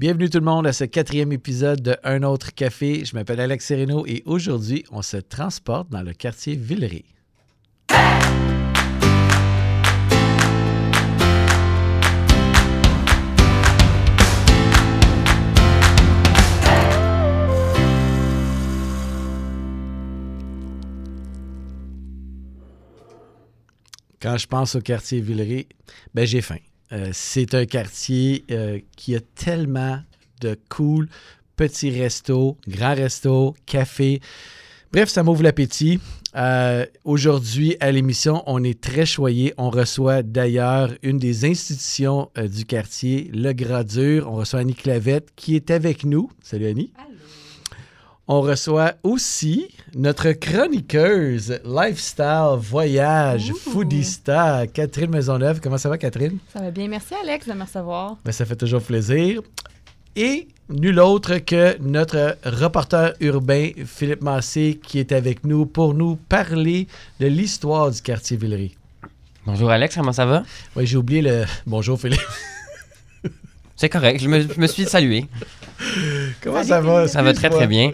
Bienvenue tout le monde à ce quatrième épisode de Un autre café. Je m'appelle Alex Sereno et aujourd'hui, on se transporte dans le quartier Villeray. Quand je pense au quartier Villeray, ben j'ai faim. Euh, c'est un quartier euh, qui a tellement de cool petits restos, grands restos, cafés. Bref, ça m'ouvre l'appétit. Euh, Aujourd'hui, à l'émission, on est très choyé. On reçoit d'ailleurs une des institutions du quartier, le Gradure. On reçoit Annie Clavette qui est avec nous. Salut Annie. On reçoit aussi notre chroniqueuse lifestyle, voyage, Ouh. foodista, Catherine Maisonneuve. Comment ça va, Catherine? Ça va bien. Merci, Alex, de me recevoir. Ben, ça fait toujours plaisir. Et nul autre que notre reporter urbain, Philippe Massé, qui est avec nous pour nous parler de l'histoire du quartier Villeray. Bonjour Alex, comment ça va? Oui, j'ai oublié le. Bonjour Philippe. C'est correct, je me, je me suis salué. Comment ça va? Ça va très très bien.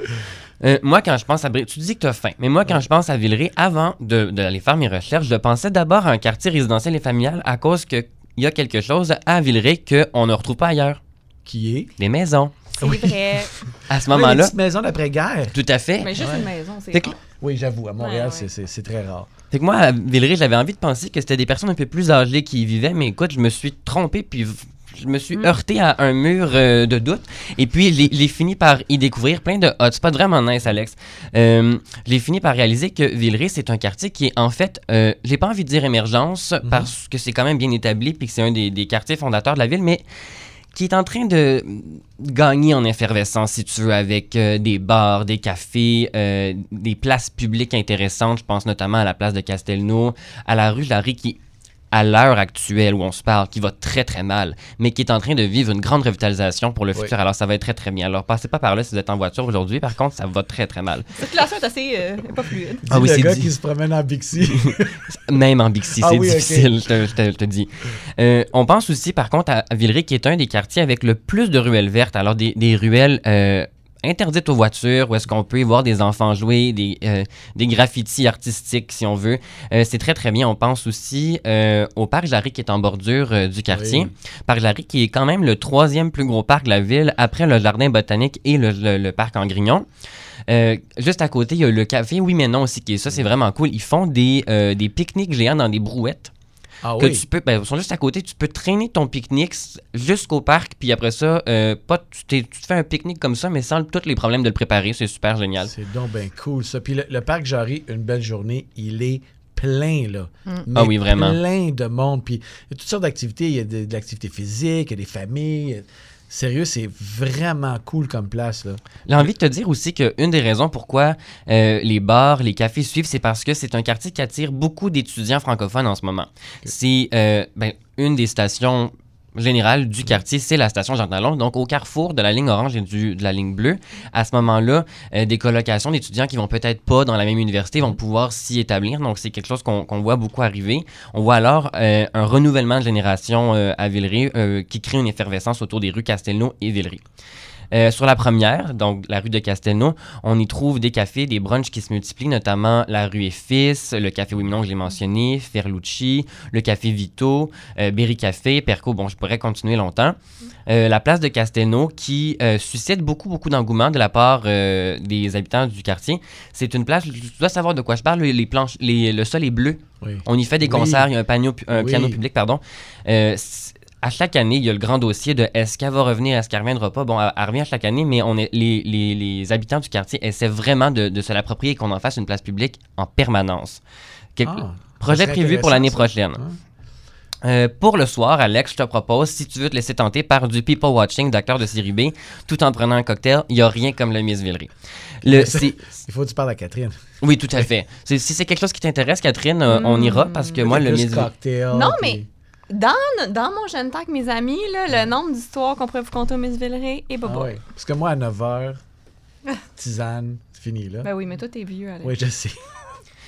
Euh, moi, quand je pense à Villeray, tu dis que tu as faim, mais moi, quand je pense à Villeray, avant de- d'aller faire mes recherches, je pensais d'abord à un quartier résidentiel et familial à cause qu'il y a quelque chose à Villeray qu'on ne retrouve pas ailleurs. Qui est? Des maisons. C'est vrai. À ce Oui, les moment-là, petites maisons d'après-guerre. tout à fait. Mais juste Ouais. une maison, c'est que-. Oui, j'avoue, à Montréal, Ouais, ouais. c'est- c'est c'est très rare. Fait que moi, à Villeray, j'avais envie de penser que c'était des personnes un peu plus âgées qui y vivaient, mais écoute, je me suis trompé, puis je me suis Mm. heurté à un mur euh, de doute. Et puis, j'ai fini par y découvrir plein de hotspots vraiment nice, Alex. Euh, j'ai fini par réaliser que Villeray, c'est un quartier qui est en fait, euh, j'ai pas envie de dire émergence, parce que c'est quand même bien établi, puis que c'est un des, des quartiers fondateurs de la ville, mais qui est en train de gagner en effervescence, si tu veux, avec euh, des bars, des cafés, euh, des places publiques intéressantes. Je pense notamment à la place de Castelnau, à la rue Jarry qui, à l'heure actuelle où on se parle, qui va très très mal, mais qui est en train de vivre une grande revitalisation pour le Oui. futur. Alors ça va être très très bien. Alors passez pas par là si vous êtes en voiture aujourd'hui. Par contre, ça va très très mal. La circulation est assez euh, pas fluide. Ah oui, le c'est gars dit. qui se promène en Bixi. Même en Bixi, Ah c'est oui, difficile, je, te, je te- je te dis. Euh, on pense aussi, par contre, à Villeray, qui est un des quartiers avec le plus de ruelles vertes. Alors, des, des ruelles euh, interdites aux voitures, où est-ce qu'on peut y voir des enfants jouer, des, euh, des graffitis artistiques, si on veut. Euh, c'est très, très bien. On pense aussi euh, au parc Jarry, qui est en bordure du quartier. Oui. Parc Jarry, qui est quand même le troisième plus gros parc de la ville, après le jardin botanique et le, le- le parc en Grignon. Euh, juste à côté, il y a le café Oui mais non aussi qui est ça, c'est vraiment cool. Ils font des, euh, des pique-niques géants dans des brouettes Ah que oui. tu peux, ben, ils sont juste à côté. Tu peux traîner ton pique-nique jusqu'au parc, puis après ça, euh, pas, tu, te fais un pique-nique comme ça, mais sans tous les problèmes de le préparer. C'est super génial. C'est donc bien cool ça. Puis le, le parc Jarry, une belle journée, il est plein là. Mm. Mais Ah oui, vraiment. Plein de monde. Puis il y a toutes sortes d'activités. Il y a de, de l'activité physique, il y a des familles. Sérieux, c'est vraiment cool comme place là. J'ai envie de te dire aussi qu'une des raisons pourquoi euh, les bars, les cafés suivent, c'est parce que c'est un quartier qui attire beaucoup d'étudiants francophones en ce moment. C'est euh, ben, une des stations générales du quartier, c'est la station Jean Talon. Donc, au carrefour de la ligne orange et du- de la ligne bleue, à ce moment-là, euh, des colocations d'étudiants qui vont peut-être pas dans la même université vont pouvoir s'y établir. Donc, c'est quelque chose qu'on voit beaucoup arriver. On voit alors euh, un renouvellement de génération euh, à Villeray qui crée une effervescence autour des rues Castelnau et Villeray. Euh, sur la première, donc la rue de Castelnau, on y trouve des cafés, des brunchs qui se multiplient, notamment la rue et Fils, le café Wiminon, je l'ai mentionné, Ferlucci, le café Vito, euh, Berry Café, Perco, bon, je pourrais continuer longtemps. Euh, la place de Castelnau qui suscite beaucoup, beaucoup d'engouement de la part des habitants du quartier. C'est une place, tu dois savoir de quoi je parle, les planches, les, le sol est bleu, Oui. on y fait des concerts, il y a un, panneau pu- un Oui. piano public, pardon. À chaque année, il y a le grand dossier de est-ce qu'elle va revenir, est-ce qu'elle reviendra pas? Bon, elle, elle revient à chaque année, mais on est, les, les- les habitants du quartier essaient vraiment de, de se l'approprier et qu'on en fasse une place publique en permanence. Quel- Ah, projet prévu pour l'année prochaine. Euh, pour le soir, Alex, je te propose, si tu veux te laisser tenter par du people watching d'acteurs de série B, tout en prenant un cocktail, il n'y a rien comme le Miss. Le, ça- c'est- Il faut que tu parles à Catherine. oui, tout à fait. Si c'est quelque chose qui t'intéresse, Catherine, euh, on ira parce que moi, le Miss cocktail. Non, puis- mais- Dans, dans mon jeune temps avec mes amis, là, le nombre d'histoires qu'on pourrait vous conter au Miss Villeray est pas Ah bon. ouais. Parce que moi, à 9h, tisane, c'est fini là. Ben oui, mais toi, t'es vieux, Alex. Oui, je sais.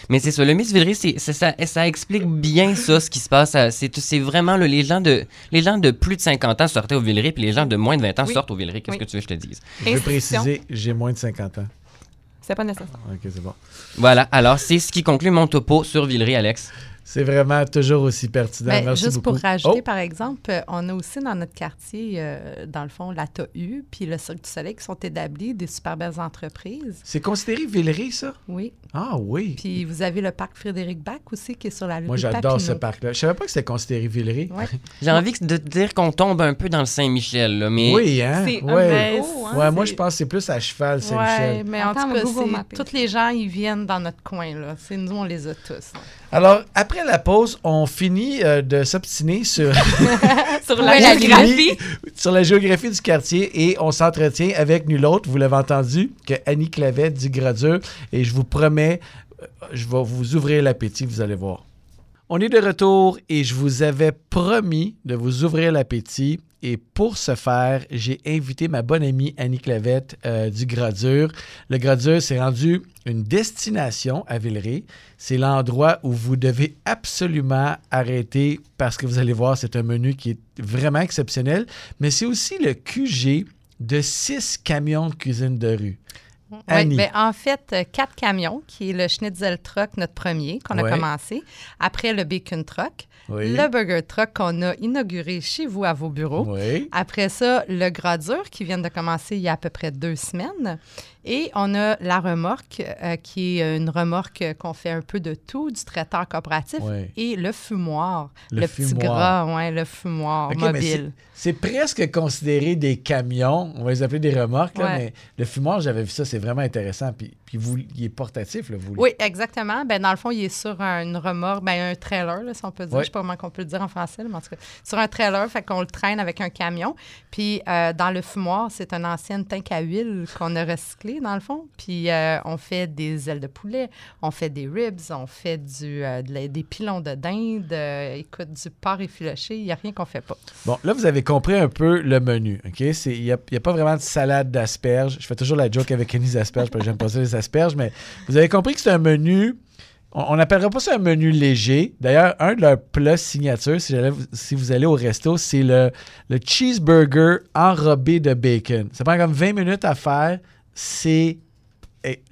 Mais c'est ça, le Miss Villeray, c'est, c'est ça, ça explique bien ça, ce qui se passe. C'est, c'est vraiment le- les, gens de, les gens de plus de 50 ans sortaient au Villeray, puis les gens de moins de 20 ans Oui. sortent au Villeray. Qu'est-ce Oui. que tu veux que je te dise? Je Institution. préciser, j'ai moins de 50 ans. C'est pas nécessaire. OK, c'est bon. Voilà, alors c'est ce qui conclut mon topo sur Villeray, Alex. C'est vraiment toujours aussi pertinent. Ben, Merci juste beaucoup. pour rajouter, Oh, par exemple, on a aussi dans notre quartier, euh, dans le fond, la TAU puis le Cirque du Soleil qui sont établis, des super belles entreprises. c'est considéré Villeray, ça? Oui. Ah oui. Puis vous avez le parc Frédéric Bach aussi qui est sur la rue Moi, j'adore ce parc-là. Je savais pas que c'était considéré Villeray. Ouais. J'ai envie de te dire qu'on tombe un peu dans le Saint-Michel, là, mais Oui, hein? C'est un ouais. haut, hein, ouais, moi, je pense que c'est plus à cheval, Saint-Michel. mais en Attends, tout mais cas, Google c'est- Maps. tous les gens, ils viennent dans notre coin, là. C'est nous, on les a tous. Alors, après la pause, on finit euh, de s'obstiner sur, Sur Ouais, la la géographie. sur la géographie du quartier et on s'entretient avec nul autre, vous l'avez entendu, que Annie Clavet du Gradure. Et je vous promets, euh, je vais vous ouvrir l'appétit, vous allez voir. On est de retour et je vous avais promis de vous ouvrir l'appétit. Et pour ce faire, j'ai invité ma bonne amie Annie Clavette euh, du Gradure. Le Gradure, c'est rendu une destination à Villeray. C'est l'endroit où vous devez absolument arrêter parce que vous allez voir, c'est un menu qui est vraiment exceptionnel. Mais c'est aussi le QG de six camions de cuisine de rue. Oui, Annie. ben, en fait, euh, quatre camions, qui est le Schnitzel Truck, notre premier, qu'on Ouais. a commencé. Après, le Bacon Truck. Oui. Le Burger Truck qu'on a inauguré chez vous à vos bureaux. Oui. Après ça, le Gradure qui vient de commencer il y a à peu près deux semaines. Et on a la remorque, euh, qui est une remorque qu'on fait un peu de tout, du traiteur coopératif. Ouais. Et le fumoir, Le le, petit fumoir. gras, ouais, le fumoir mobile. C'est presque considéré des camions, on va les appeler des remorques, là, Ouais. mais le fumoir, j'avais vu ça, c'est vraiment intéressant. Puis, puis vous, il est portatif, là, vous. Oui, exactement. Ben, dans le fond, il est sur un- une remorque, ben, un trailer, là, si on peut dire. Ouais. Je sais comment on peut le dire en français, mais en tout cas, sur un trailer, fait qu'on le traîne avec un camion. Puis euh, dans le fumoir, c'est une ancienne tank à huile qu'on a recyclé, dans le fond. Puis euh, on fait des ailes de poulet, on fait des ribs, on fait du, euh, des pilons de dinde, écoute, du porc effiloché. Il n'y a rien qu'on fait pas. Bon, là, vous avez compris un peu le menu, OK? Il n'y a, pas vraiment de salade d'asperges. Je fais toujours la joke avec Kenny asperges, parce que j'aime pas ça les asperges, mais vous avez compris que c'est un menu... On n'appellerait pas ça un menu léger. D'ailleurs, un de leurs plats signature, si, vous allez au resto, c'est le, le cheeseburger enrobé de bacon. Ça prend comme 20 minutes à faire. C'est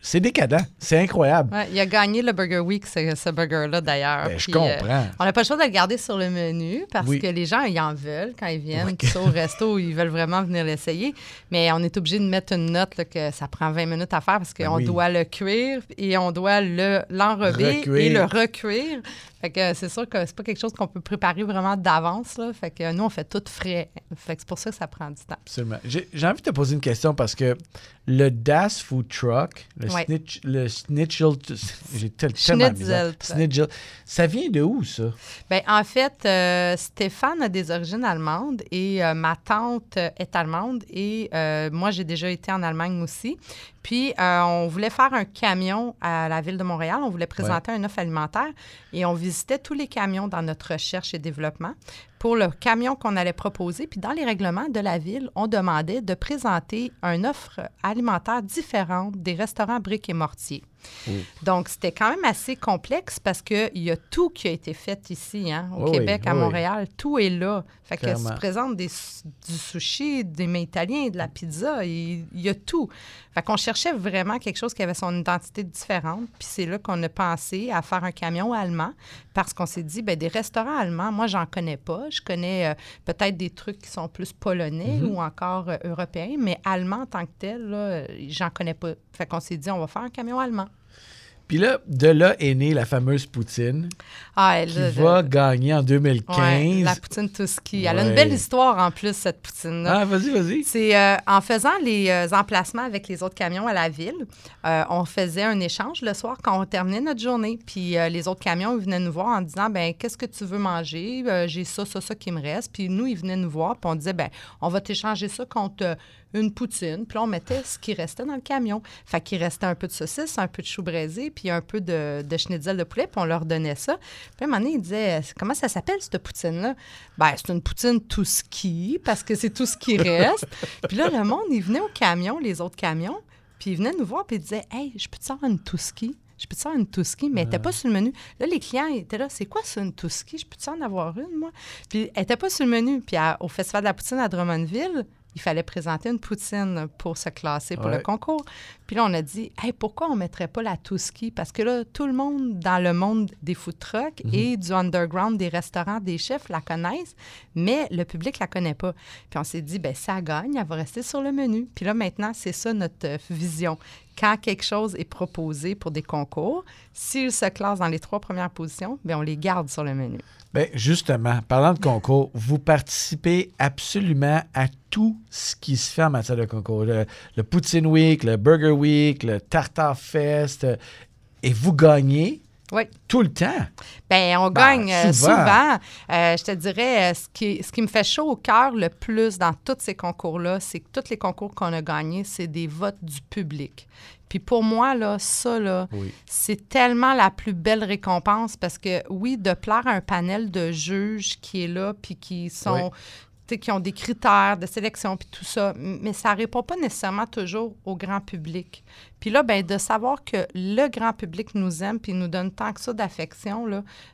c'est décadent. C'est incroyable. Ouais, il a gagné le Burger Week, ce, ce burger-là, d'ailleurs. Ben, je euh, comprends. On n'a pas le choix de le garder sur le menu parce Oui. que les gens, ils en veulent quand ils viennent. Oui. Qu'ils soient au resto, ils veulent vraiment venir l'essayer. Mais on est obligé de mettre une note là, que ça prend 20 minutes à faire parce Ben qu'on oui. doit le cuire et on doit le- l'enrober et le recuire. Fait que c'est sûr que c'est pas quelque chose qu'on peut préparer vraiment d'avance. Fait que nous, on fait tout frais. Fait que c'est pour ça que ça prend du temps. Absolument. J'ai j'ai envie de te poser une question parce que le Das Food Truck, le, Ouais. snitch, le Snitchel, j'ai tel- tellement. Snitchel. Ça vient de où, ça? Ben, en fait, euh, Stéphane a des origines allemandes et euh, ma tante est allemande et euh, moi, j'ai déjà été en Allemagne aussi. Puis, euh, on voulait faire un camion à la ville de Montréal. On voulait présenter un offre alimentaire et on visitait tous les camions dans notre recherche et développement pour le camion qu'on allait proposer. Puis, dans les règlements de la ville, on demandait de présenter une offre alimentaire différente des restaurants briques et mortiers. Donc, c'était quand même assez complexe parce qu'il y a tout qui a été fait ici, hein, au oui, Québec, à oui. Montréal. Tout est là. Fait que Clairement. se présente des, du sushi, des mets italiens, de la pizza, il, y a tout. Fait qu'on cherchait vraiment quelque chose qui avait son identité différente. Puis c'est là qu'on a pensé à faire un camion allemand parce qu'on s'est dit, ben des restaurants allemands, moi, j'en connais pas. Je connais euh, peut-être des trucs qui sont plus polonais Mhm. ou encore euh, européens, mais allemand en tant que tel, là, j'en connais pas. Fait qu'on s'est dit, on va faire un camion allemand. Puis là, de là est née la fameuse poutine Ah, elle, qui va gagner en 2015. ouais, la poutine Touski. Elle a une belle histoire en plus, cette poutine-là. Ah, vas-y, vas-y. C'est euh, en faisant les euh, emplacements avec les autres camions à la ville, euh, on faisait un échange le soir quand on terminait notre journée. Puis les autres camions ils venaient nous voir en disant ben qu'est-ce que tu veux manger? J'ai ça, ça, ça qui me reste. Puis nous ils venaient nous voir puis on disait ben on va t'échanger ça contre une poutine. Puis là, on mettait ce qui restait dans le camion. Fait qu'il restait un peu de saucisse, un peu de chou braisé, puis un peu de, de schnitzel de poulet, puis on leur donnait ça. Puis à un moment donné, ils disaient Comment ça s'appelle, cette poutine-là Ben, c'est une poutine tout ski, parce que c'est tout ce qui reste. puis là, le monde, il venait au camion, les autres camions, puis ils venaient nous voir, puis ils disaient Hey, je peux te avoir une tout ski Je peux-tu avoir une Touski? Mais elle n'était pas sur le menu. Là, les clients étaient là, c'est quoi ça, une Touski? Je peux-tu en avoir une, moi? Puis elle n'était pas sur le menu. Puis à- au Festival de la Poutine à Drummondville, il fallait présenter une poutine pour se classer pour Ouais. le concours. Puis là, on a dit, hey, pourquoi on ne mettrait pas la Touski? Parce que là, tout le monde dans le monde des food trucks et du underground, des restaurants, des chefs la connaissent, mais le public la connaît pas. Puis on s'est dit, ben ça gagne, elle va rester sur le menu. Puis là, maintenant, c'est ça notre euh, vision. Quand quelque chose est proposé pour des concours, s'il se classe dans les trois premières positions, bien, on les garde sur le menu. Ben, justement, parlant de concours, vous participez absolument à tout ce qui se fait en matière de concours. Le, Poutine Week, le Burger Week, le Tartare Fest, euh, et vous gagnez Oui. tout le temps? Bien, on Ben, gagne euh, souvent. souvent. Euh, je te dirais, euh, ce qui, ce qui me fait chaud au cœur le plus dans tous ces concours-là, c'est que tous les concours qu'on a gagnés, c'est des votes du public. Puis pour moi, là, ça, là, Oui. c'est tellement la plus belle récompense parce que, oui, de plaire à un panel de juges qui est là, puis qui sont... qui ont des critères de sélection, puis tout ça, mais ça répond pas nécessairement toujours au grand public. Puis là, ben, de savoir que le grand public nous aime, puis nous donne tant que ça d'affection,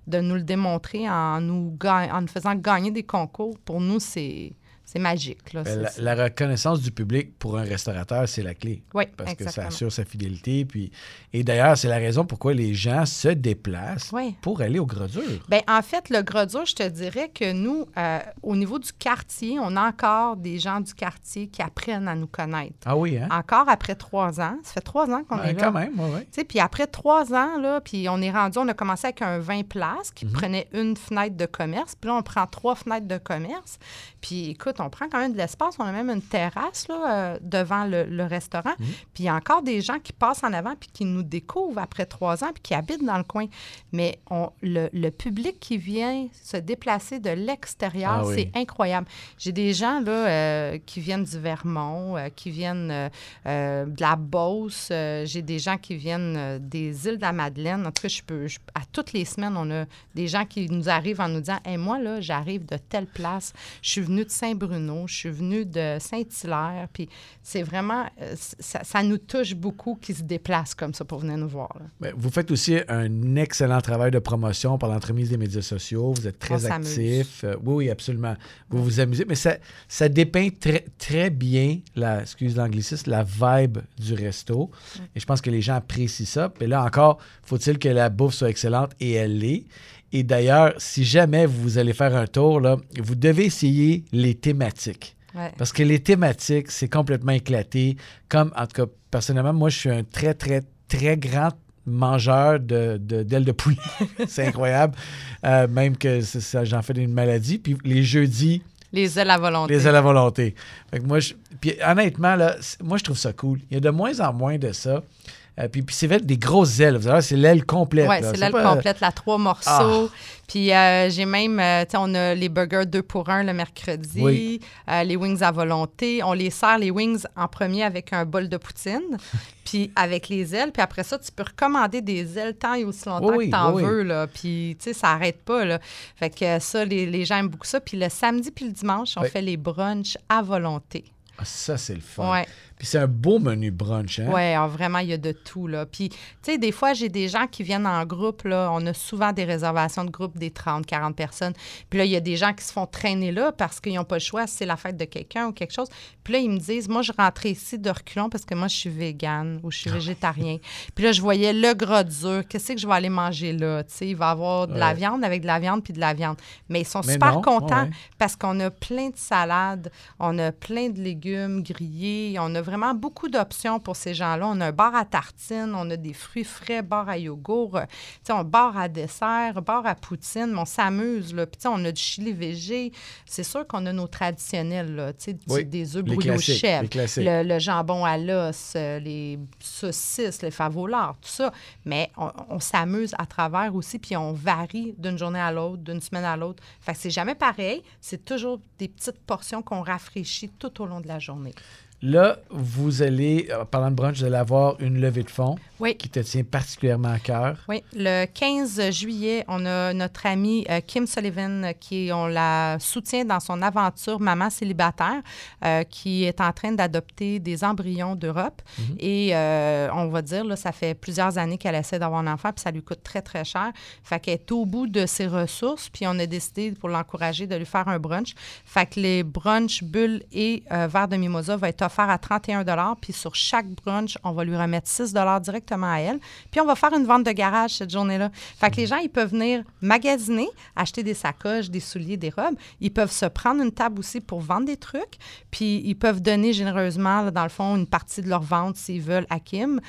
de nous le démontrer en nous, en nous faisant gagner des concours, pour nous, c'est c'est magique. Là, Ben, la, reconnaissance du public pour un restaurateur, c'est la clé. Oui, Parce que ça assure sa fidélité. Puis... Et d'ailleurs, c'est la raison pourquoi les gens se déplacent Oui. pour aller au gras dur. Bien, en fait, le gras dur, je te dirais que nous, euh, au niveau du quartier, on a encore des gens du quartier qui apprennent à nous connaître. Ah oui, hein? Encore après trois ans. Ça fait trois ans qu'on Ben, est là. quand même, oui, oui. Tu sais, puis après trois ans, là, puis on est rendu, on a commencé avec un 20 places qui Mhm. prenait une fenêtre de commerce. Puis là, on prend trois fenêtres de commerce. Puis écoute, on prend quand même de l'espace. On a même une terrasse là, euh, devant le, le restaurant. Mhm. Puis il y a encore des gens qui passent en avant puis qui nous découvrent après trois ans puis qui habitent dans le coin. Mais on, le, le public qui vient se déplacer de l'extérieur, Ah oui. c'est incroyable. J'ai des gens là, euh, qui viennent du Vermont, euh, qui viennent de la Beauce. J'ai des gens qui viennent des îles de la Madeleine. En tout cas, je peux, je- à toutes les semaines, on a des gens qui nous arrivent en nous disant hey, Moi, là, j'arrive de telle place. Je suis venu de Saint-Bruno, je suis venu de Saint-Hilaire. Puis c'est vraiment, euh, ça, ça nous touche beaucoup qu'ils se déplacent comme ça pour venir nous voir. Ben, vous faites aussi un excellent travail de promotion par l'entremise des médias sociaux. Vous êtes On très s'amuse. actif. Euh, oui, oui, absolument. Vous vous amusez. Mais ça, ça dépeint très, très bien, la, excuse l'anglicisme, la vibe du resto. Et je pense que les gens apprécient ça. Mais là encore, faut-il que la bouffe soit excellente? Et elle l'est. Et d'ailleurs, si jamais vous allez faire un tour, là, vous devez essayer les thématiques. Ouais. Parce que les thématiques, c'est complètement éclaté. Comme, en tout cas, personnellement, moi, je suis un très, très, très grand mangeur de, de- d'ailes de poulet. c'est incroyable. Euh, même que j'en fais une maladie. Puis les jeudis, Les ailes à volonté. les ailes à volonté. Fait que moi, je- puis honnêtement, là, moi, je trouve ça cool. Il y a de moins en moins de ça. Euh, puis, puis c'est des grosses ailes. Vous savez, c'est l'aile complète. Oui, c'est l'aile pas- Ah. complète, la trois morceaux. Puis euh, j'ai même, euh, tu sais, on a les burgers 2 pour 1 le mercredi, Oui. euh, les wings à volonté. On les sert, les wings, en premier avec un bol de poutine, puis avec les ailes. Puis après ça, tu peux recommander des ailes tant et aussi longtemps Oui, que tu en oui, veux. Là. Puis, tu sais, ça n'arrête pas. Là. Fait que euh, ça, les, les gens aiment beaucoup ça. Puis le samedi puis le dimanche, on fait les brunchs à volonté. Ah, ça, c'est le fun. Ouais. Puis c'est un beau menu brunch. Hein? Oui, vraiment, il y a de tout. Là. Puis, tu sais, des fois, j'ai des gens qui viennent en groupe. Là. On a souvent des réservations de groupe des 30, 40 personnes. Puis là, il y a des gens qui se font traîner là parce qu'ils n'ont pas le choix. si C'est la fête de quelqu'un ou quelque chose. Puis là, ils me disent, moi, je rentrais ici de reculons parce que moi, je suis végane ou je Ah suis végétarien. Puis là, je voyais le gras dur. Qu'est-ce que je vais aller manger là? Tu sais, il va y avoir de la viande avec de la viande puis de la viande. Mais ils sont Mais super non, contents ouais. parce qu'on a plein de salades, on a plein de légumes grillés, on a vraiment beaucoup d'options pour ces gens-là. On a un bar à tartines, on a des fruits frais, bar à yogourt, euh, tu sais, on bar à dessert, bar à poutine, mais on s'amuse. Là. Puis, on a du chili végé. C'est sûr qu'on a nos traditionnels, là, tu sais, du- Oui, des œufs brouillés au classiques. le, le jambon à l'os, euh, les saucisses, les favolards, tout ça. Mais on, on s'amuse à travers aussi, puis on varie d'une journée à l'autre, d'une semaine à l'autre. Fait que c'est jamais pareil. C'est toujours des petites portions qu'on rafraîchit tout au long de la journée. Là, vous allez, euh, pendant le brunch, vous allez avoir une levée de fonds Oui. qui te tient particulièrement à cœur. Oui, le 15 juillet, on a notre amie euh, Kim Sullivan euh, qui on la soutient dans son aventure maman célibataire euh, qui est en train d'adopter des embryons d'Europe Mhm. et euh, on va dire là ça fait plusieurs années qu'elle essaie d'avoir un enfant puis ça lui coûte très très cher. Fait qu'elle est au bout de ses ressources puis on a décidé pour l'encourager de lui faire un brunch. Fait que les brunchs bulles et euh, verre de mimosa va être offert à 31 puis sur chaque brunch, on va lui remettre 6 directement à elle. Puis on va faire une vente de garage cette journée-là. Fait que les gens, ils peuvent venir magasiner, acheter des sacoches, des souliers, des robes. Ils peuvent se prendre une table aussi pour vendre des trucs. Puis ils peuvent donner généreusement, dans le fond, une partie de leur vente s'ils veulent à Kim.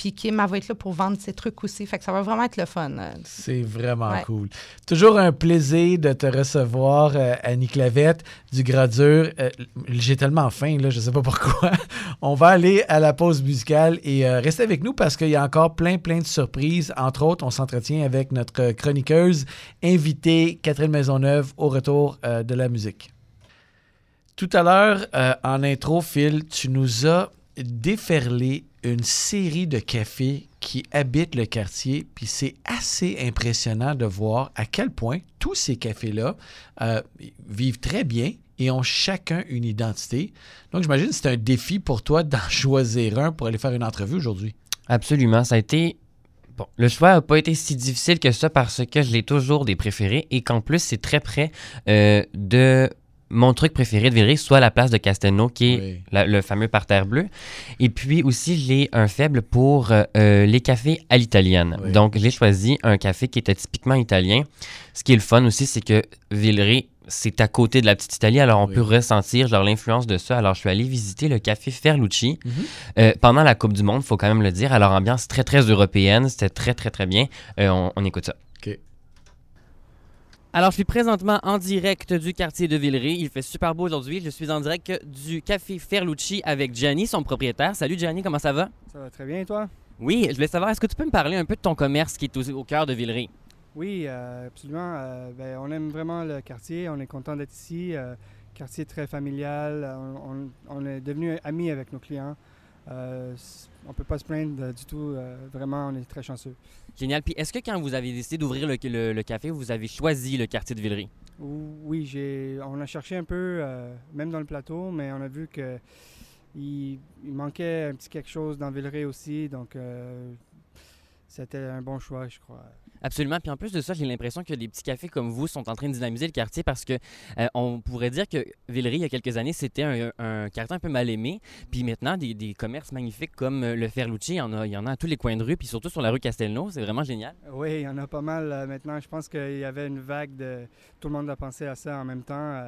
Puis Kim, elle va être là pour vendre ses trucs aussi. Fait que ça va vraiment être le fun. euh. C'est vraiment Ouais. cool. Toujours un plaisir de te recevoir, euh, Annie Clavette, du Gradure. Euh, J'ai tellement faim, là, je sais pas pourquoi. On va aller à la pause musicale et euh, restez avec nous parce qu'il y a encore plein, plein de surprises. Entre autres, on s'entretient avec notre chroniqueuse invitée, Catherine Maisonneuve, au retour de la musique. Tout à l'heure, en intro, Phil, tu nous as déferlé une série de cafés qui habitent le quartier, puis c'est assez impressionnant de voir à quel point tous ces cafés-là euh, vivent très bien et ont chacun une identité. Donc, j'imagine que c'est un défi pour toi d'en choisir un pour aller faire une entrevue aujourd'hui. Absolument. Ça a été. Bon, le choix n'a pas été si difficile que ça parce que je l'ai toujours des préférés et qu'en plus, c'est très près euh, de mon truc préféré de Villeray, soit la place de Castelnau, qui est Oui. la- le fameux parterre bleu. Et puis aussi, j'ai un faible pour euh, euh, les cafés à l'italienne. Oui. Donc, j'ai choisi un café qui était typiquement italien. Ce qui est le fun aussi, c'est que Villeray, c'est à côté de la petite Italie, alors on Oui. peut ressentir genre l'influence de ça. Alors, je suis allé visiter le café Ferlucci Mhm. euh, pendant la Coupe du Monde, faut quand même le dire. Alors, ambiance très, très européenne, c'était très, très, très bien. Euh, on, on écoute ça. Alors, je suis présentement en direct du quartier de Villeray. Il fait super beau aujourd'hui. Je suis en direct du café Ferlucci avec Gianni, son propriétaire. Salut Gianni, comment ça va? Ça va très bien, et toi? Oui, je voulais savoir, est-ce que tu peux me parler un peu de ton commerce qui est au, au cœur de Villeray? Oui, euh, absolument. Euh, ben, on aime vraiment le quartier. On est content d'être ici. Euh, quartier très familial. On, on- on est devenu amis avec nos clients. Euh, on peut pas se plaindre euh, du tout. Euh, vraiment, on est très chanceux. Génial. Puis est-ce que quand vous avez décidé d'ouvrir le, le- le café, vous avez choisi le quartier de Villeray? Ou- Oui, j'ai, on a cherché un peu, euh, même dans le plateau, mais on a vu que il, il manquait un petit quelque chose dans Villeray aussi. Donc, c'était un bon choix, je crois. Absolument. Puis en plus de ça, j'ai l'impression que des petits cafés comme vous sont en train de dynamiser le quartier parce que euh, on pourrait dire que Villeray, il y a quelques années, c'était un, quartier un peu mal aimé. Puis maintenant, des, commerces magnifiques comme euh, le Ferlucci, il y, en a, il y en a à tous les coins de rue, puis surtout sur la rue Castelnau. C'est vraiment génial. Oui, il y en a pas mal euh, maintenant. Je pense qu'il y avait une vague de... Tout le monde a pensé à ça en même temps.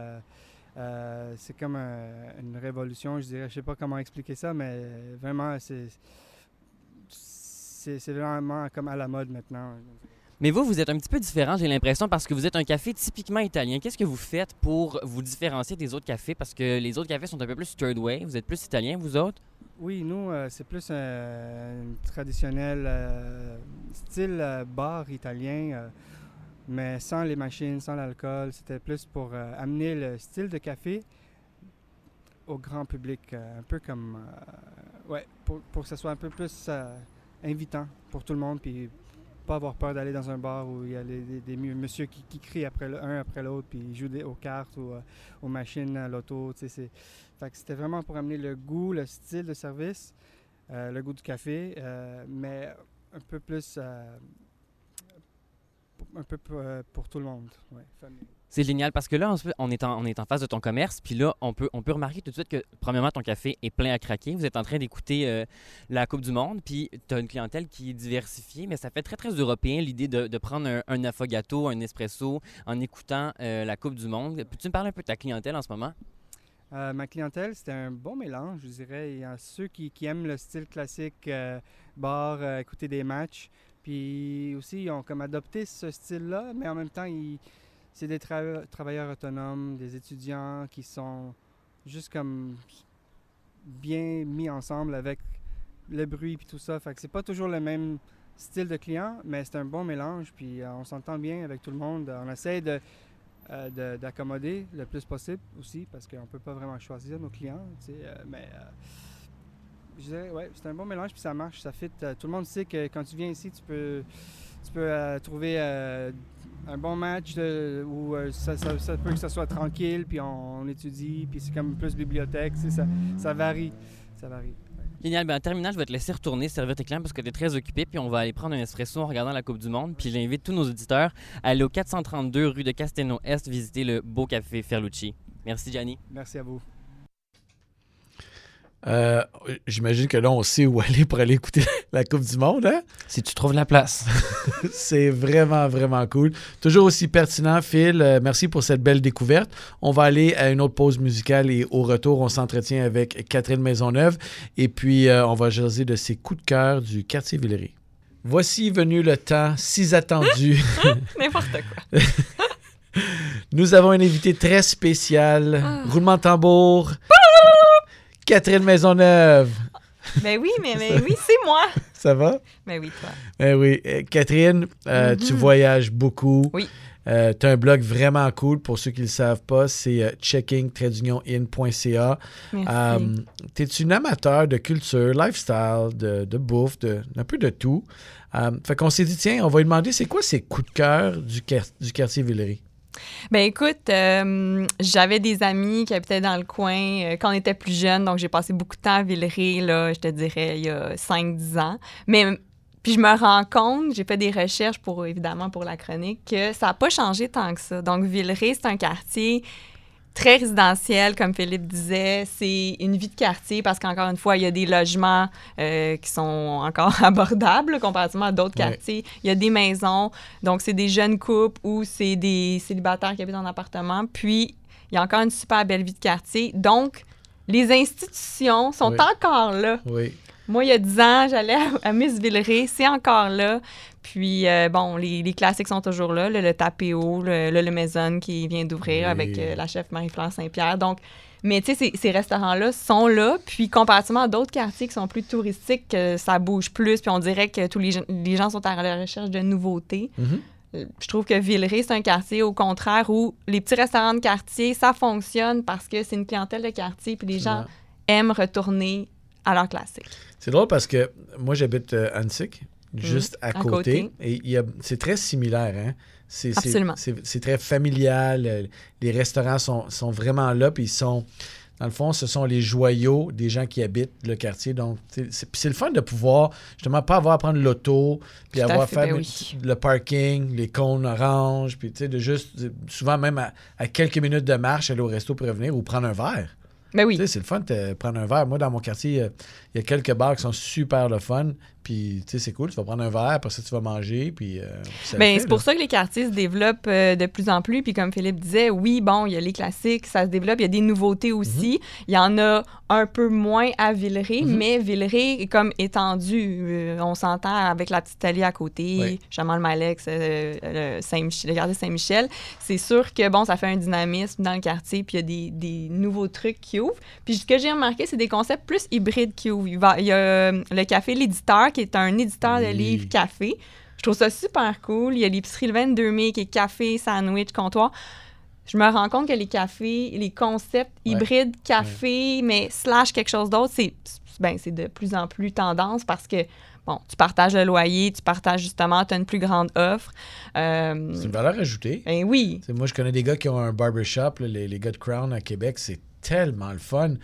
C'est comme un- une révolution, je dirais. Je sais pas comment expliquer ça, mais vraiment. C'est c'est vraiment comme à la mode maintenant. Mais vous, vous êtes un petit peu différent, j'ai l'impression, parce que vous êtes un café typiquement italien. Qu'est-ce que vous faites pour vous différencier des autres cafés? Parce que les autres cafés sont un peu plus third way. Vous êtes plus italien, vous autres? Oui, nous, euh, c'est plus un, un traditionnel euh, style euh, bar italien, euh, mais sans les machines, sans l'alcool. C'était plus pour euh, amener le style de café au grand public, euh, un peu comme, euh, ouais, pour, que ce soit un peu plus euh, invitant pour tout le monde, puis pas avoir peur d'aller dans un bar où il y a des, des monsieur qui, qui crient après un après l'autre, puis ils jouent des- aux cartes ou euh, aux machines à l'auto, c'était vraiment pour amener le goût, le style de service, euh, le goût du café, euh, mais un peu plus, un peu pour, pour tout le monde. Ouais. C'est génial parce que là, on, est en, on est en face de ton commerce, puis là, on peut, on peut remarquer tout de suite que, premièrement, ton café est plein à craquer. Vous êtes en train d'écouter euh, la Coupe du Monde, puis tu as une clientèle qui est diversifiée, mais ça fait très, très européen l'idée de, de prendre un, un affogato, un espresso en écoutant euh, la Coupe du Monde. Peux-tu me parler un peu de ta clientèle en ce moment? Euh, ma clientèle, c'était un bon mélange, je dirais. Il y a ceux qui, qui aiment le style classique, bar, écouter des matchs. Puis aussi, ils ont comme adopté ce style-là, mais en même temps, ils- c'est des tra- travailleurs autonomes, des étudiants qui sont juste comme bien mis ensemble avec le bruit puis tout ça. Fait que c'est pas toujours le même style de client, mais c'est un bon mélange. Puis euh, on s'entend bien avec tout le monde. On essaie de euh, de- d'accommoder le plus possible aussi, parce qu'on peut pas vraiment choisir nos clients. euh, mais je dirais, ouais, c'est un bon mélange, puis ça marche, ça fit. Tout le monde sait que quand tu viens ici, tu peux, tu peux trouver un bon match où euh, ça, ça- ça peut que ça soit tranquille, puis on, on étudie, puis c'est comme plus bibliothèque, tu sais, ça, ça varie. Ça varie. Génial. Ben, en terminant, je vais te laisser retourner servir tes clients parce que tu es très occupé. Puis on va aller prendre un espresso en regardant la Coupe du Monde. Puis j'invite tous nos auditeurs à aller au 432 rue de Castelnau-Est visiter le beau café Ferlucci. Merci, Gianni. Merci à vous. Euh, J'imagine que là, on sait où aller pour aller écouter la Coupe du Monde. Hein? Si tu trouves la place. C'est vraiment, vraiment cool. Toujours aussi pertinent, Phil. Euh, merci pour cette belle découverte. On va aller à une autre pause musicale et au retour, on s'entretient avec Catherine Maisonneuve et puis euh, on va jaser de ses coups de cœur du quartier Villeray. Voici venu le temps si attendu. N'importe quoi. Nous avons un invité très spécial. Ah. Roulement de tambour. Catherine Maisonneuve. Ben oui, mais, mais oui, c'est moi. Ça va? Ben oui, toi. Eh oui. Euh, Catherine, euh, tu Mhm. voyages beaucoup. Oui. tu as un blog vraiment cool. Pour ceux qui ne le savent pas, c'est euh, checking-in.ca. Euh, tu es une amateur de culture, lifestyle, de, de bouffe, de, un peu de tout. Euh, fait qu'on s'est dit, tiens, on va lui demander c'est quoi ses coups de cœur du, du quartier Villeray? Ben écoute, euh, j'avais des amis qui habitaient dans le coin euh, quand on était plus jeune, donc j'ai passé beaucoup de temps à Villeray, là, je te dirais, il y a 5-10 ans. Mais puis je me rends compte, j'ai fait des recherches pour, évidemment, pour la chronique, que ça n'a pas changé tant que ça. Donc Villeray, c'est un quartier très résidentiel, comme Philippe disait. C'est une vie de quartier parce qu'encore une fois, il y a des logements euh, qui sont encore abordables comparativement à d'autres Ouais. quartiers. Il y a des maisons, donc c'est des jeunes couples ou c'est des célibataires qui habitent en appartement. Puis, il y a encore une super belle vie de quartier. Donc, les institutions sont Oui. encore là. Oui. Moi, il y a 10 ans, j'allais à, à Miss Villeray, c'est encore là. Puis, euh, bon, les, les classiques sont toujours là. Le, le Tapéo, le, le, le Maison qui vient d'ouvrir Oui. avec euh, la chef Marie-Fleur Saint-Pierre. Donc, mais tu sais, ces, ces restaurants-là sont là. Puis, comparativement à d'autres quartiers qui sont plus touristiques, que ça bouge plus. Puis, on dirait que tous les, gens- les gens sont à la recherche de nouveautés. Mhm. Euh, Je trouve que Villeray, c'est un quartier, au contraire, où les petits restaurants de quartier, ça fonctionne parce que c'est une clientèle de quartier. Puis, les gens aiment retourner à leur classique. C'est drôle parce que moi, j'habite euh, Annecy, juste à, à côté. côté. Et c'est très similaire. Hein? C'est, Absolument. C'est, très familial. euh, Les restaurants sont, sont vraiment là. Puis ils sont. Dans le fond, ce sont les joyaux des gens qui habitent le quartier. Donc, c'est, le fun de pouvoir, justement, pas avoir à prendre l'auto, puis Tout avoir à fait, faire ben oui. le parking, les cônes oranges, puis tu sais, de juste, souvent même à, à quelques minutes de marche, aller au resto pour revenir ou prendre un verre. Mais oui. Tu sais, c'est le fun de prendre un verre. Moi, dans mon quartier, euh, il y a quelques bars qui sont super le fun. Puis, tu sais, c'est cool. Tu vas prendre un verre, après ça, tu vas manger. Puis, euh, puis le Ben, c'est pour ça que les quartiers se développent euh, de plus en plus. Puis comme Philippe disait, oui, bon, il y a les classiques, ça se développe. Il y a des nouveautés aussi. Il y en a un peu moins à Villeray, Mhm. mais Villeray est comme étendu. Euh, on s'entend avec la petite Italie à côté, Oui. Chamal Malex, euh, le, le quartier Saint-Michel. C'est sûr que, bon, ça fait un dynamisme dans le quartier. Puis il y a des, des nouveaux trucs qui ouvrent. Puis ce que j'ai remarqué, c'est des concepts plus hybrides qui ouvrent. Il, va- il y a euh, le café L'éditeur, qui est un éditeur de Oui. livres café. Je trouve ça super cool. Il y a l'épicerie le 22 mai qui est café, sandwich, comptoir. Je me rends compte que les cafés, les concepts Ouais. hybrides café, mais slash quelque chose d'autre, c'est ben, de plus en plus tendance parce que, bon, tu partages le loyer, tu partages justement, tu as une plus grande offre. Euh, C'est une valeur ajoutée. ben oui. Moi, je connais des gars qui ont un barbershop, là, les, les gars de Crown à Québec. C'est tellement le fun.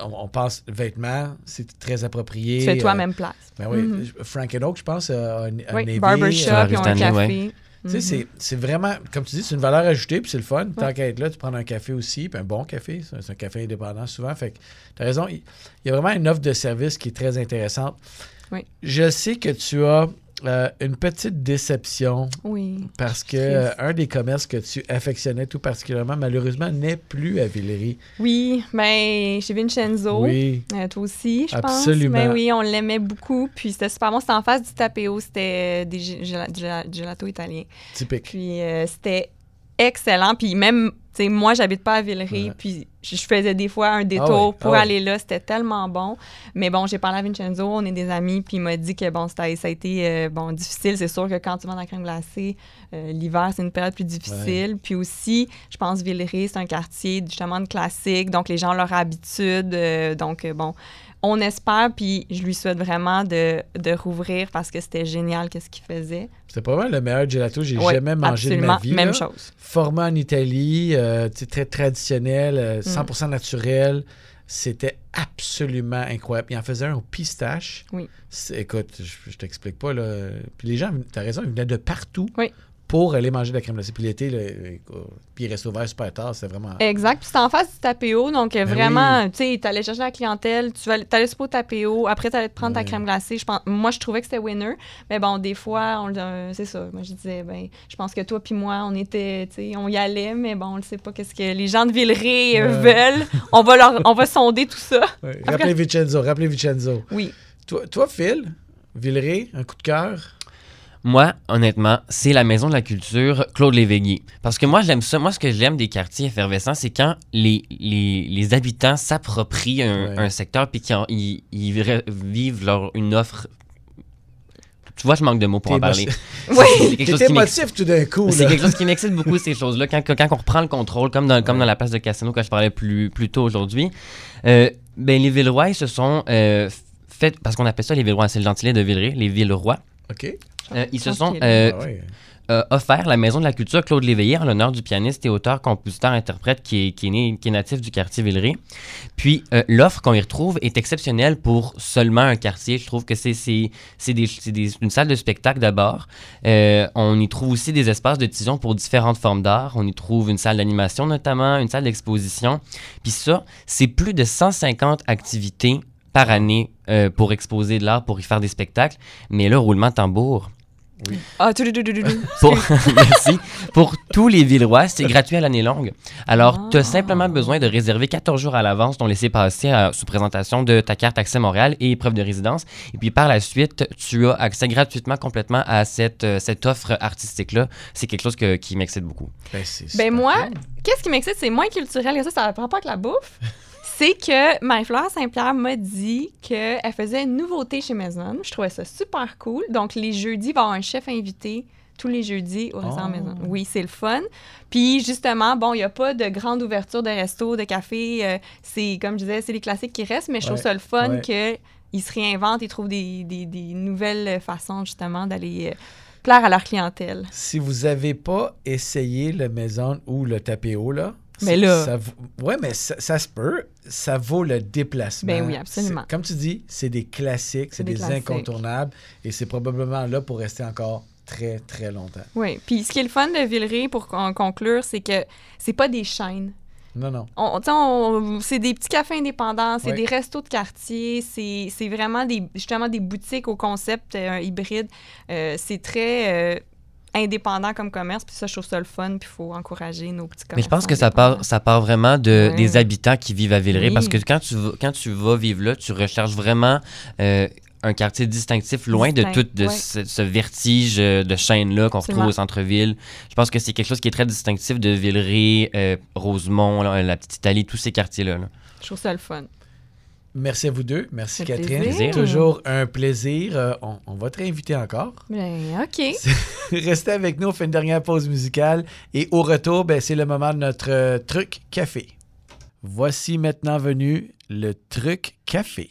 On, on pense vêtements, c'est très approprié. Tu fais toi Euh, même place. Ben oui, Mhm. Frank and Oak, je pense, a un, un Oui, Navy, barbershop, ils ont un Stanley, ouais. café. Tu sais, c'est- c'est vraiment, comme tu dis, c'est une valeur ajoutée, puis c'est le fun. Tant qu'à être là, tu prends un café aussi, puis un bon café, c'est c'est un café indépendant souvent. Fait que tu as raison, il il y a vraiment une offre de service qui est très intéressante. Oui. Je sais que tu as euh, une petite déception Oui. parce que euh, un des commerces que tu affectionnais tout particulièrement, malheureusement, n'est plus à Villeray. Oui, ben, chez Vincenzo. Oui. Euh, toi aussi, je Absolument. pense. Mais oui, on l'aimait beaucoup. Puis c'était super bon. C'était en face du Tapéo. C'était des gel- gela- gela- gelato italien. Typique. Puis c'était excellent. Puis même, tu sais, moi, j'habite pas à Villeray. Ouais. Puis je faisais des fois un détour Ah pour ah aller là. C'était tellement bon. Mais bon, j'ai parlé à Vincenzo, on est des amis, puis il m'a dit que bon, ça a été euh, bon, difficile. C'est sûr que quand tu manges la crème glacée, euh, l'hiver, c'est une période plus difficile. Puis aussi, je pense Villeray, c'est un quartier justement de classique, donc les gens ont leur habitude. euh, donc, bon, on espère, puis je lui souhaite vraiment de, de rouvrir parce que c'était génial qu'est-ce qu'il faisait. C'était pas mal le meilleur gelato que j'ai Oui, jamais mangé de ma vie. Même là. chose. Formé en Italie, euh, très traditionnel, Mm. euh, 100% naturel. C'était absolument incroyable. Il en faisait un au pistache. Oui. Écoute, je, je t'explique pas. Là. Puis les gens, tu as raison, ils venaient de partout Oui. Pour aller manger de la crème glacée. Puis l'été, puis il restait ouvert super tard. C'était vraiment. Exact. Puis c'était en face du tapéo. Donc, euh, Ben vraiment, tu sais, t'allais chercher la clientèle, tu t'allais super au tapéo. Après, t'allais te prendre ta crème glacée. Je pense, moi, je trouvais que c'était winner. Mais bon, des fois, on, euh, c'est ça. Moi, je disais, ben, je pense que toi puis moi, on était, tu sais, on y allait, mais bon, on ne sait pas qu'est-ce que les gens de Villeray euh, veulent. On va, leur, on va sonder tout ça. Rappelez Vincenzo, rappelez Vincenzo. Oui. Toi, toi, Phil, Villeray, un coup de cœur? Moi, honnêtement, c'est la maison de la culture Claude Léveillé. Parce que moi, j'aime ça. Moi, ce que j'aime des quartiers effervescents, c'est quand les, les, les habitants s'approprient un, Ouais. un secteur puis qu'ils ils, vivent leur, une offre. Tu vois, je manque de mots pour en parler. Oui. T'es émotif tout d'un coup. c'est quelque chose qui m'excite beaucoup, ces choses-là. Quand, quand on reprend le contrôle, comme dans, comme dans la place de Casino, quand je parlais plus, plus tôt aujourd'hui, euh, ben, les Villerois, ils se sont euh, fait, parce qu'on appelle ça les Villerois, c'est le gentilé de Villeray, les Villerois. OK. Euh, ils se sont euh, Ah ouais. euh, offert la Maison de la Culture Claude Léveillé en l'honneur du pianiste et auteur, compositeur, interprète qui est, qui est, né- qui est natif du quartier Villeray. Puis euh, l'offre qu'on y retrouve est exceptionnelle pour seulement un quartier. Je trouve que c'est c'est- c'est des- c'est des- une salle de spectacle d'abord. Euh, on y trouve aussi des espaces de tisons pour différentes formes d'art. On y trouve une salle d'animation notamment, une salle d'exposition. Puis ça, c'est plus de 150 activités par année euh, pour exposer de l'art, pour y faire des spectacles. Mais là, roulement de tambour. Ah, tout, tout, tout. Pour, merci. Pour tous les Villerois, c'est gratuit à l'année longue. Alors, tu Ah. as simplement besoin de réserver 14 jours à l'avance ton laisser-passer à- sous présentation de ta carte Accès Montréal et preuve de résidence. Et puis, par la suite, tu as accès gratuitement complètement à cette, euh, cette offre artistique-là. C'est quelque chose que- qui m'excite beaucoup. Ben, Ben moi, cool. qu'est-ce qui m'excite, c'est moins culturel que ça, ça prend pas avec la bouffe. C'est que Marie-Fleur Saint-Pierre m'a dit qu'elle faisait une nouveauté chez Maison. Je trouvais ça super cool. Donc, les jeudis, il va y avoir un chef invité tous les jeudis au restaurant Oh. Maison. Oui, c'est le fun. Puis, justement, bon, il n'y a pas de grande ouverture de resto, de café. euh, c'est, comme je disais, c'est les classiques qui restent, mais je trouve Ouais, ça le fun ouais. qu'ils se réinventent et trouvent des, des- des nouvelles façons, justement, d'aller euh, plaire à leur clientèle. Si vous n'avez pas essayé le maison ou le tapéo, là. Mais là- ça ouais, mais ça, ça se peut. Ça vaut le déplacement. Ben oui, absolument. Comme tu dis, c'est des classiques, c'est des des, classiques. incontournables. Et c'est probablement là pour rester encore très, très longtemps. Oui. Puis, ce qui est le fun de Villeray, pour con- conclure, c'est que c'est pas des chaînes. Non, non. On, on- c'est des petits cafés indépendants, c'est des restos de quartier, c'est c'est vraiment des, justement des boutiques au concept euh, hybride. Euh, c'est très euh, indépendant comme commerce, puis ça, je trouve ça le fun, puis il faut encourager nos petits commerces. Mais je pense que ça part, ça part vraiment de, des habitants qui vivent à Villeray. Oui. Parce que quand tu, vas, quand tu vas vivre là, tu recherches vraiment euh, un quartier distinctif, loin de tout de ouais. ce, ce vertige euh, de chaînes-là qu'on retrouve au centre-ville. Je pense que c'est quelque chose qui est très distinctif de Villeray, euh, Rosemont, là, la Petite Italie, tous ces quartiers-là. là. Je trouve ça le fun. Merci à vous deux. Merci, Catherine. plaisir. Toujours un plaisir. Euh, on, on va te réinviter encore. Ben, OK. Restez avec nous. On fait une dernière pause musicale. Et au retour, ben, c'est le moment de notre euh, truc café. Voici maintenant venu le truc café.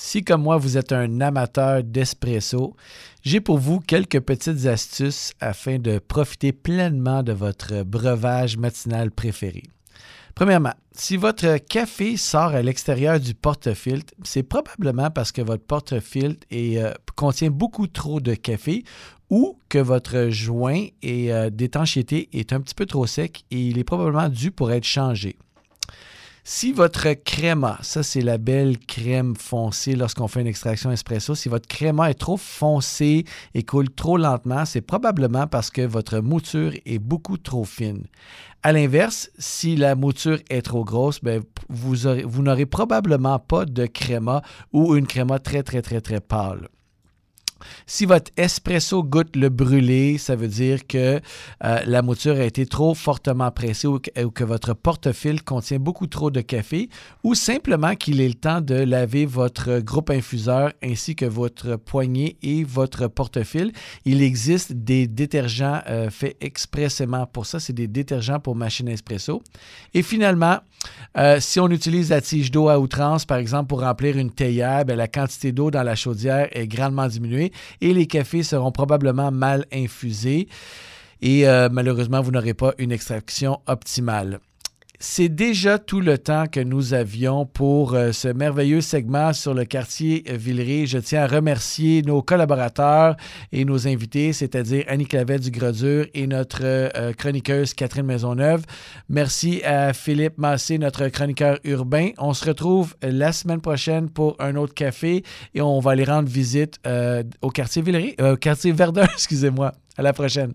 Si comme moi vous êtes un amateur d'espresso, j'ai pour vous quelques petites astuces afin de profiter pleinement de votre breuvage matinal préféré. Premièrement, si votre café sort à l'extérieur du porte-filtre, c'est probablement parce que votre porte-filtre euh, contient beaucoup trop de café ou que votre joint euh, d'étanchéité est un petit peu trop sec et il est probablement dû pour être changé. Si votre créma, ça c'est la belle crème foncée lorsqu'on fait une extraction espresso, si votre créma est trop foncé et coule trop lentement, c'est probablement parce que votre mouture est beaucoup trop fine. À l'inverse, si la mouture est trop grosse, ben, vous, vous n'aurez probablement pas de créma ou une créma très, très, très, très pâle. Si votre espresso goûte le brûlé, ça veut dire que euh, la mouture a été trop fortement pressée ou que, ou que votre contient beaucoup trop de café ou simplement qu'il est le temps de laver votre groupe infuseur ainsi que votre poignée et votre porte-fil. Il existe des détergents euh, faits expressément pour ça. C'est des détergents pour machine espresso. Et finalement, euh, si on utilise la tige d'eau à outrance, par exemple, pour remplir une théière, ben, la quantité d'eau dans la chaudière est grandement diminuée et les cafés seront probablement mal infusés. Et euh, malheureusement, vous n'aurez pas une extraction optimale. C'est déjà tout le temps que nous avions pour euh, ce merveilleux segment sur le quartier Villeray. Je tiens à remercier nos collaborateurs et nos invités, c'est-à-dire Annie Clavet du Grodure et notre euh, chroniqueuse Catherine Maisonneuve. Merci à Philippe Massé, notre chroniqueur urbain. On se retrouve la semaine prochaine pour un autre café et on va aller rendre visite euh, au quartier Villeray, euh, au quartier Verdun, excusez-moi. À la prochaine.